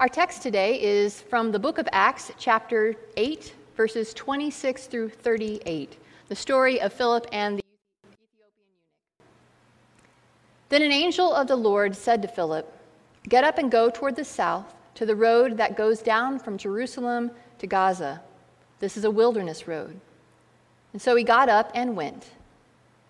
Our text today is from the book of Acts, chapter 8, verses 26 through 38, the story of Philip and the Ethiopian eunuch. Then an angel of the Lord said to Philip, Get up and go toward the south to the road that goes down from Jerusalem to Gaza. This is a wilderness road. And so he got up and went.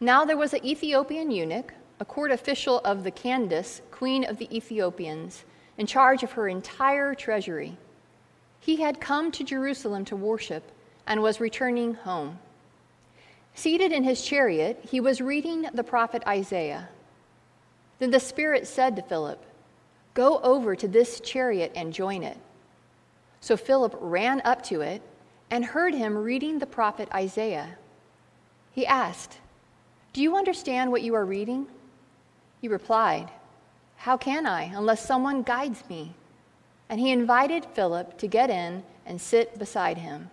Now there was an Ethiopian eunuch, a court official of the Candace, queen of the Ethiopians in charge of her entire treasury. He had come to Jerusalem to worship and was returning home. Seated in his chariot, he was reading the prophet Isaiah. Then the Spirit said to Philip, Go over to this chariot and join it. So Philip ran up to it and heard him reading the prophet Isaiah. He asked, Do you understand what you are reading? He replied, how can I unless someone guides me? And he invited Philip to get in and sit beside him.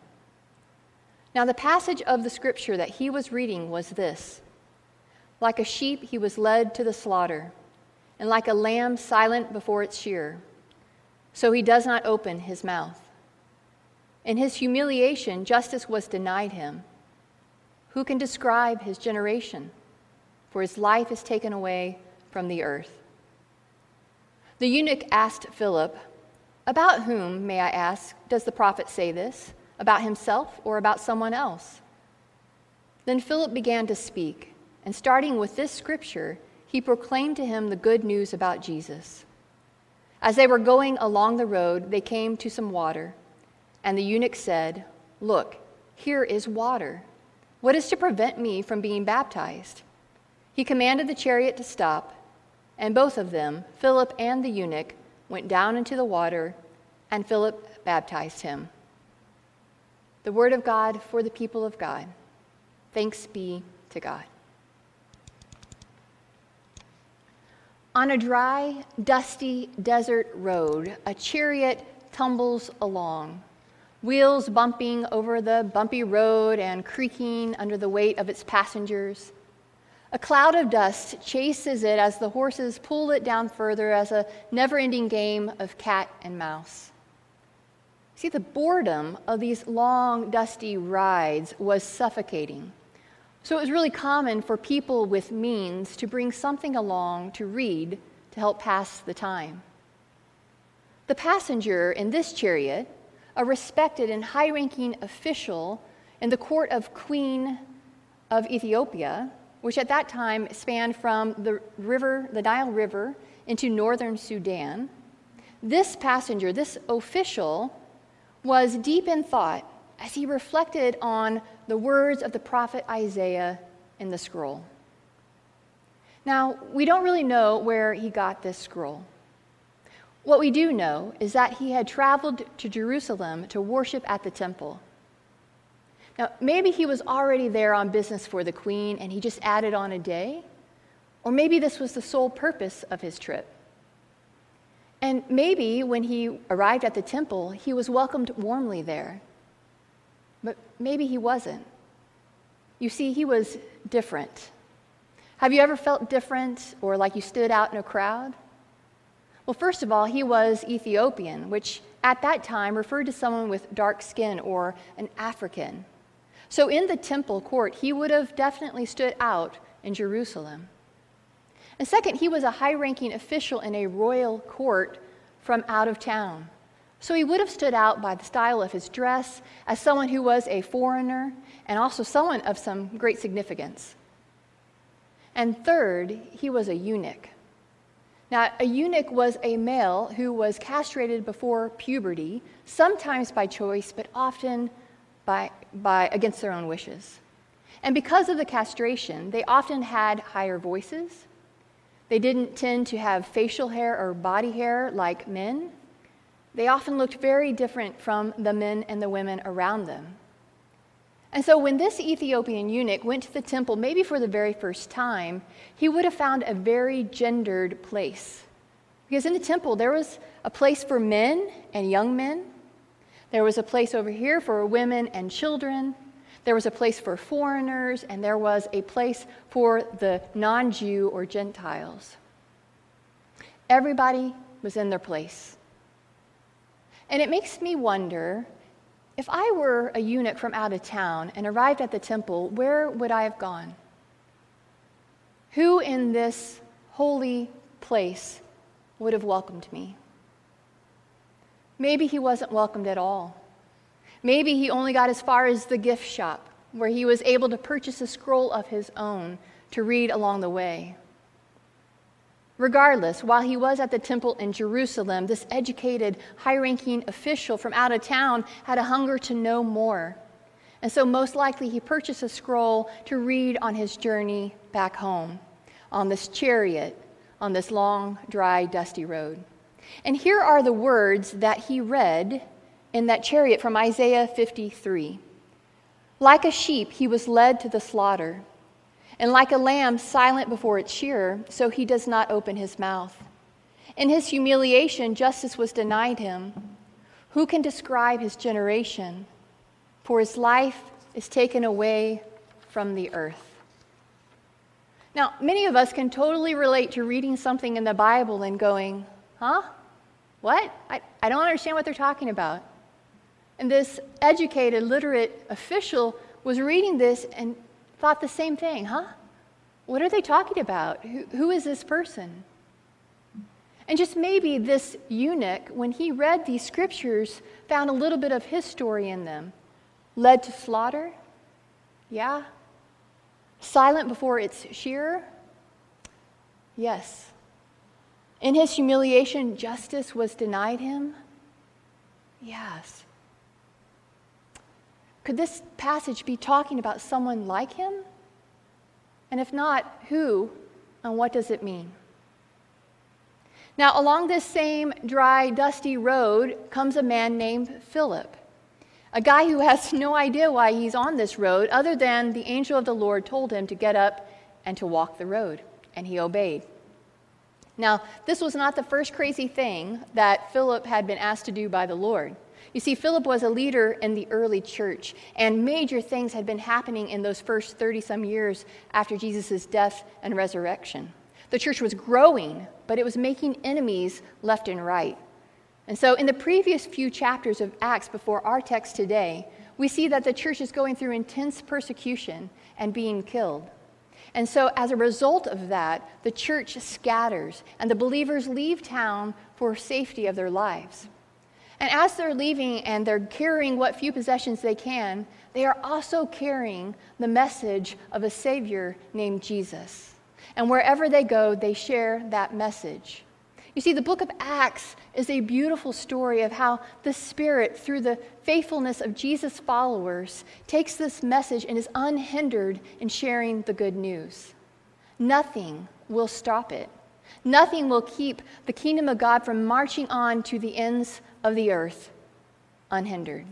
Now, the passage of the scripture that he was reading was this Like a sheep, he was led to the slaughter, and like a lamb silent before its shearer. So he does not open his mouth. In his humiliation, justice was denied him. Who can describe his generation? For his life is taken away from the earth. The eunuch asked Philip, About whom, may I ask, does the prophet say this? About himself or about someone else? Then Philip began to speak, and starting with this scripture, he proclaimed to him the good news about Jesus. As they were going along the road, they came to some water, and the eunuch said, Look, here is water. What is to prevent me from being baptized? He commanded the chariot to stop. And both of them, Philip and the eunuch, went down into the water, and Philip baptized him. The word of God for the people of God. Thanks be to God. On a dry, dusty desert road, a chariot tumbles along, wheels bumping over the bumpy road and creaking under the weight of its passengers. A cloud of dust chases it as the horses pull it down further as a never ending game of cat and mouse. See, the boredom of these long, dusty rides was suffocating. So it was really common for people with means to bring something along to read to help pass the time. The passenger in this chariot, a respected and high ranking official in the court of Queen of Ethiopia, which at that time spanned from the river, the Nile River, into northern Sudan. This passenger, this official, was deep in thought as he reflected on the words of the prophet Isaiah in the scroll. Now, we don't really know where he got this scroll. What we do know is that he had traveled to Jerusalem to worship at the temple. Now, maybe he was already there on business for the queen and he just added on a day. Or maybe this was the sole purpose of his trip. And maybe when he arrived at the temple, he was welcomed warmly there. But maybe he wasn't. You see, he was different. Have you ever felt different or like you stood out in a crowd? Well, first of all, he was Ethiopian, which at that time referred to someone with dark skin or an African. So in the temple court, he would have definitely stood out in Jerusalem. And second, he was a high ranking official in a royal court from out of town. So he would have stood out by the style of his dress as someone who was a foreigner and also someone of some great significance. And third, he was a eunuch. Now, a eunuch was a male who was castrated before puberty, sometimes by choice, but often by, by, against their own wishes. And because of the castration, they often had higher voices. They didn't tend to have facial hair or body hair like men. They often looked very different from the men and the women around them. And so, when this Ethiopian eunuch went to the temple, maybe for the very first time, he would have found a very gendered place. Because in the temple, there was a place for men and young men, there was a place over here for women and children. There was a place for foreigners, and there was a place for the non Jew or Gentiles. Everybody was in their place. And it makes me wonder if I were a eunuch from out of town and arrived at the temple, where would I have gone? Who in this holy place would have welcomed me? Maybe he wasn't welcomed at all. Maybe he only got as far as the gift shop, where he was able to purchase a scroll of his own to read along the way. Regardless, while he was at the temple in Jerusalem, this educated, high ranking official from out of town had a hunger to know more. And so, most likely, he purchased a scroll to read on his journey back home, on this chariot, on this long, dry, dusty road. And here are the words that he read in that chariot from Isaiah 53 Like a sheep, he was led to the slaughter and like a lamb silent before its shearer, so he does not open his mouth. In his humiliation, justice was denied him. Who can describe his generation? For his life is taken away from the earth. Now, many of us can totally relate to reading something in the Bible and going, huh? What? I, I don't understand what they're talking about. And this educated, literate official was reading this and thought the same thing, huh? What are they talking about? Who, who is this person? And just maybe this eunuch, when he read these scriptures, found a little bit of his story in them. Led to slaughter? Yeah. Silent before its shearer? Yes. In his humiliation, justice was denied him? Yes. Could this passage be talking about someone like him? And if not, who and what does it mean? Now, along this same dry, dusty road comes a man named Philip, a guy who has no idea why he's on this road other than the angel of the Lord told him to get up and to walk the road, and he obeyed. Now, this was not the first crazy thing that Philip had been asked to do by the Lord. You see, Philip was a leader in the early church, and major things had been happening in those first 30 some years after Jesus' death and resurrection. The church was growing, but it was making enemies left and right. And so, in the previous few chapters of Acts before our text today, we see that the church is going through intense persecution and being killed. And so, as a result of that, the church scatters, and the believers leave town for safety of their lives. And as they're leaving and they're carrying what few possessions they can, they are also carrying the message of a Savior named Jesus. And wherever they go, they share that message. You see, the book of Acts is a beautiful story of how the Spirit, through the faithfulness of Jesus' followers, takes this message and is unhindered in sharing the good news. Nothing will stop it. Nothing will keep the kingdom of God from marching on to the ends of the earth unhindered.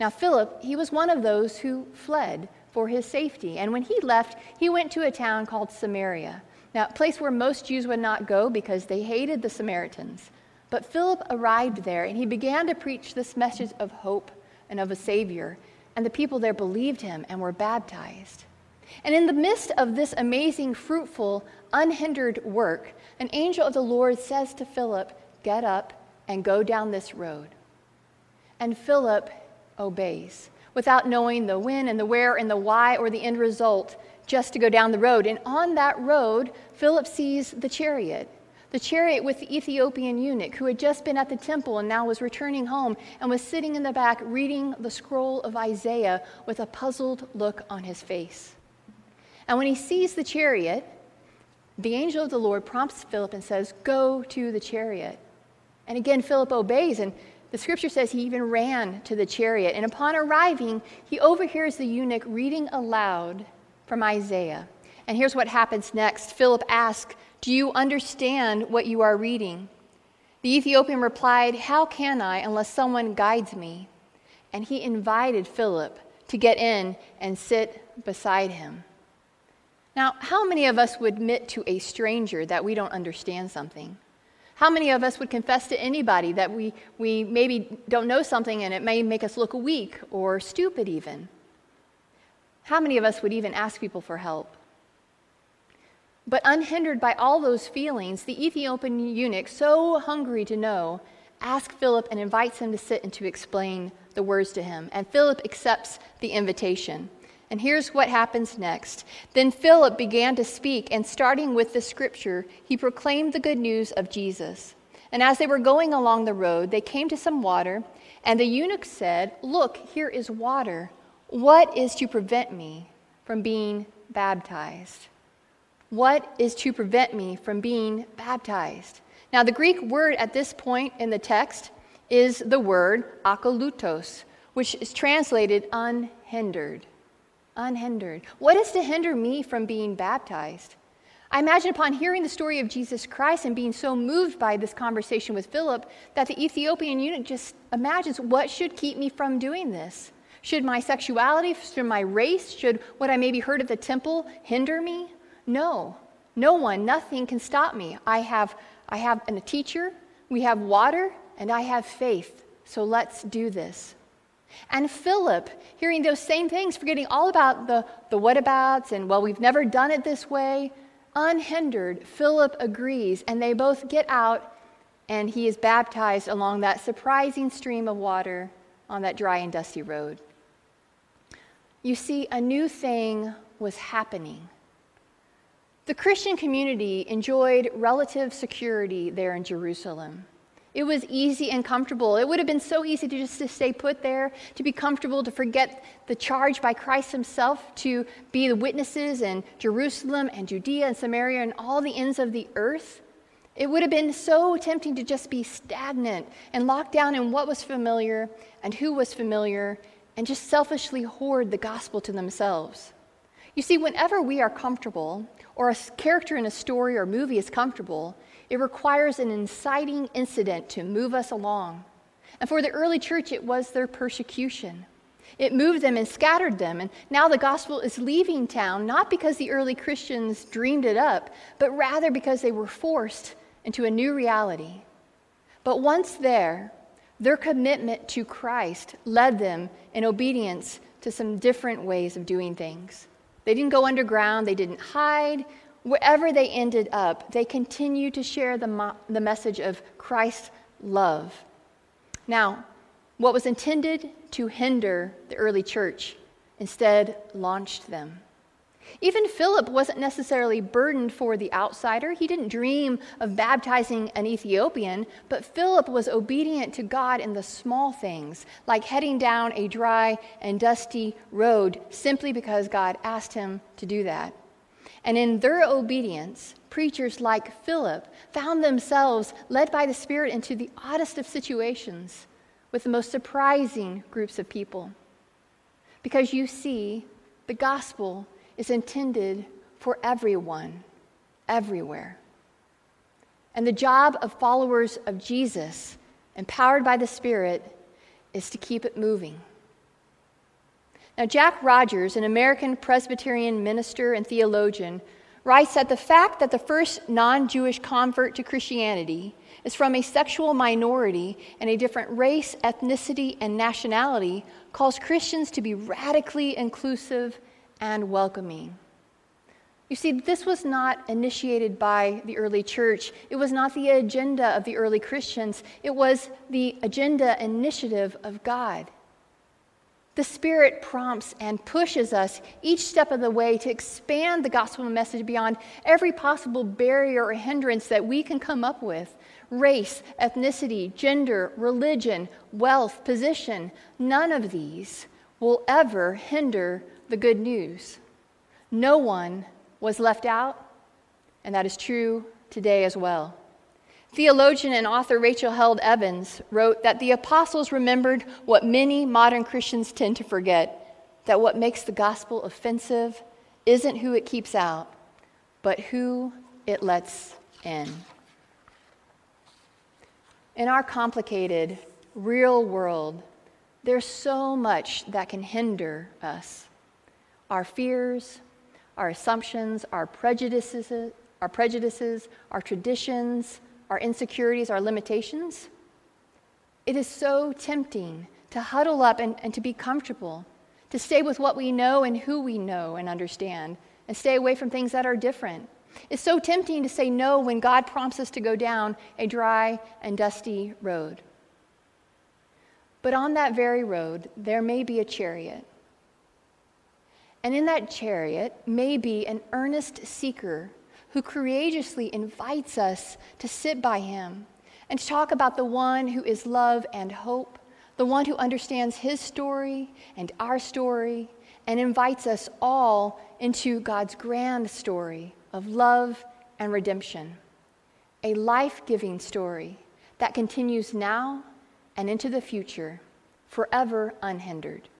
Now, Philip, he was one of those who fled for his safety. And when he left, he went to a town called Samaria. Now, a place where most Jews would not go because they hated the Samaritans. But Philip arrived there and he began to preach this message of hope and of a Savior. And the people there believed him and were baptized. And in the midst of this amazing, fruitful, unhindered work, an angel of the Lord says to Philip, Get up and go down this road. And Philip obeys without knowing the when and the where and the why or the end result, just to go down the road. And on that road, Philip sees the chariot, the chariot with the Ethiopian eunuch who had just been at the temple and now was returning home and was sitting in the back reading the scroll of Isaiah with a puzzled look on his face. And when he sees the chariot, the angel of the Lord prompts Philip and says, Go to the chariot. And again, Philip obeys, and the scripture says he even ran to the chariot. And upon arriving, he overhears the eunuch reading aloud from Isaiah. And here's what happens next Philip asks, Do you understand what you are reading? The Ethiopian replied, How can I unless someone guides me? And he invited Philip to get in and sit beside him. Now, how many of us would admit to a stranger that we don't understand something? How many of us would confess to anybody that we, we maybe don't know something and it may make us look weak or stupid, even? How many of us would even ask people for help? But unhindered by all those feelings, the Ethiopian eunuch, so hungry to know, asks Philip and invites him to sit and to explain the words to him. And Philip accepts the invitation. And here's what happens next. Then Philip began to speak, and starting with the scripture, he proclaimed the good news of Jesus. And as they were going along the road, they came to some water, and the eunuch said, Look, here is water. What is to prevent me from being baptized? What is to prevent me from being baptized? Now, the Greek word at this point in the text is the word akolutos, which is translated unhindered. Unhindered. What is to hinder me from being baptized? I imagine upon hearing the story of Jesus Christ and being so moved by this conversation with Philip that the Ethiopian eunuch just imagines what should keep me from doing this? Should my sexuality, should my race, should what I maybe heard at the temple hinder me? No, no one, nothing can stop me. I have, I have a teacher, we have water, and I have faith. So let's do this. And Philip, hearing those same things, forgetting all about the, the whatabouts and, well, we've never done it this way, unhindered, Philip agrees, and they both get out, and he is baptized along that surprising stream of water on that dry and dusty road. You see, a new thing was happening. The Christian community enjoyed relative security there in Jerusalem. It was easy and comfortable. It would have been so easy to just to stay put there, to be comfortable, to forget the charge by Christ himself to be the witnesses in Jerusalem and Judea and Samaria and all the ends of the earth. It would have been so tempting to just be stagnant and locked down in what was familiar and who was familiar and just selfishly hoard the gospel to themselves. You see, whenever we are comfortable, or a character in a story or movie is comfortable, it requires an inciting incident to move us along. And for the early church, it was their persecution. It moved them and scattered them. And now the gospel is leaving town, not because the early Christians dreamed it up, but rather because they were forced into a new reality. But once there, their commitment to Christ led them in obedience to some different ways of doing things. They didn't go underground, they didn't hide. Wherever they ended up, they continued to share the, mo- the message of Christ's love. Now, what was intended to hinder the early church instead launched them. Even Philip wasn't necessarily burdened for the outsider. He didn't dream of baptizing an Ethiopian, but Philip was obedient to God in the small things, like heading down a dry and dusty road simply because God asked him to do that. And in their obedience, preachers like Philip found themselves led by the Spirit into the oddest of situations with the most surprising groups of people. Because you see, the gospel is intended for everyone, everywhere. And the job of followers of Jesus, empowered by the Spirit, is to keep it moving. Now, Jack Rogers, an American Presbyterian minister and theologian, writes that the fact that the first non Jewish convert to Christianity is from a sexual minority and a different race, ethnicity, and nationality calls Christians to be radically inclusive and welcoming. You see, this was not initiated by the early church. It was not the agenda of the early Christians. It was the agenda initiative of God. The Spirit prompts and pushes us each step of the way to expand the gospel message beyond every possible barrier or hindrance that we can come up with race, ethnicity, gender, religion, wealth, position. None of these will ever hinder the good news. No one was left out, and that is true today as well. Theologian and author Rachel Held Evans wrote that the apostles remembered what many modern Christians tend to forget that what makes the gospel offensive isn't who it keeps out, but who it lets in. In our complicated, real world, there's so much that can hinder us our fears, our assumptions, our prejudices, our prejudices, our traditions, our insecurities, our limitations. It is so tempting to huddle up and, and to be comfortable, to stay with what we know and who we know and understand, and stay away from things that are different. It's so tempting to say no when God prompts us to go down a dry and dusty road. But on that very road, there may be a chariot. And in that chariot may be an earnest seeker who courageously invites us to sit by him and to talk about the one who is love and hope, the one who understands his story and our story, and invites us all into God's grand story of love and redemption. A life giving story that continues now and into the future, forever unhindered.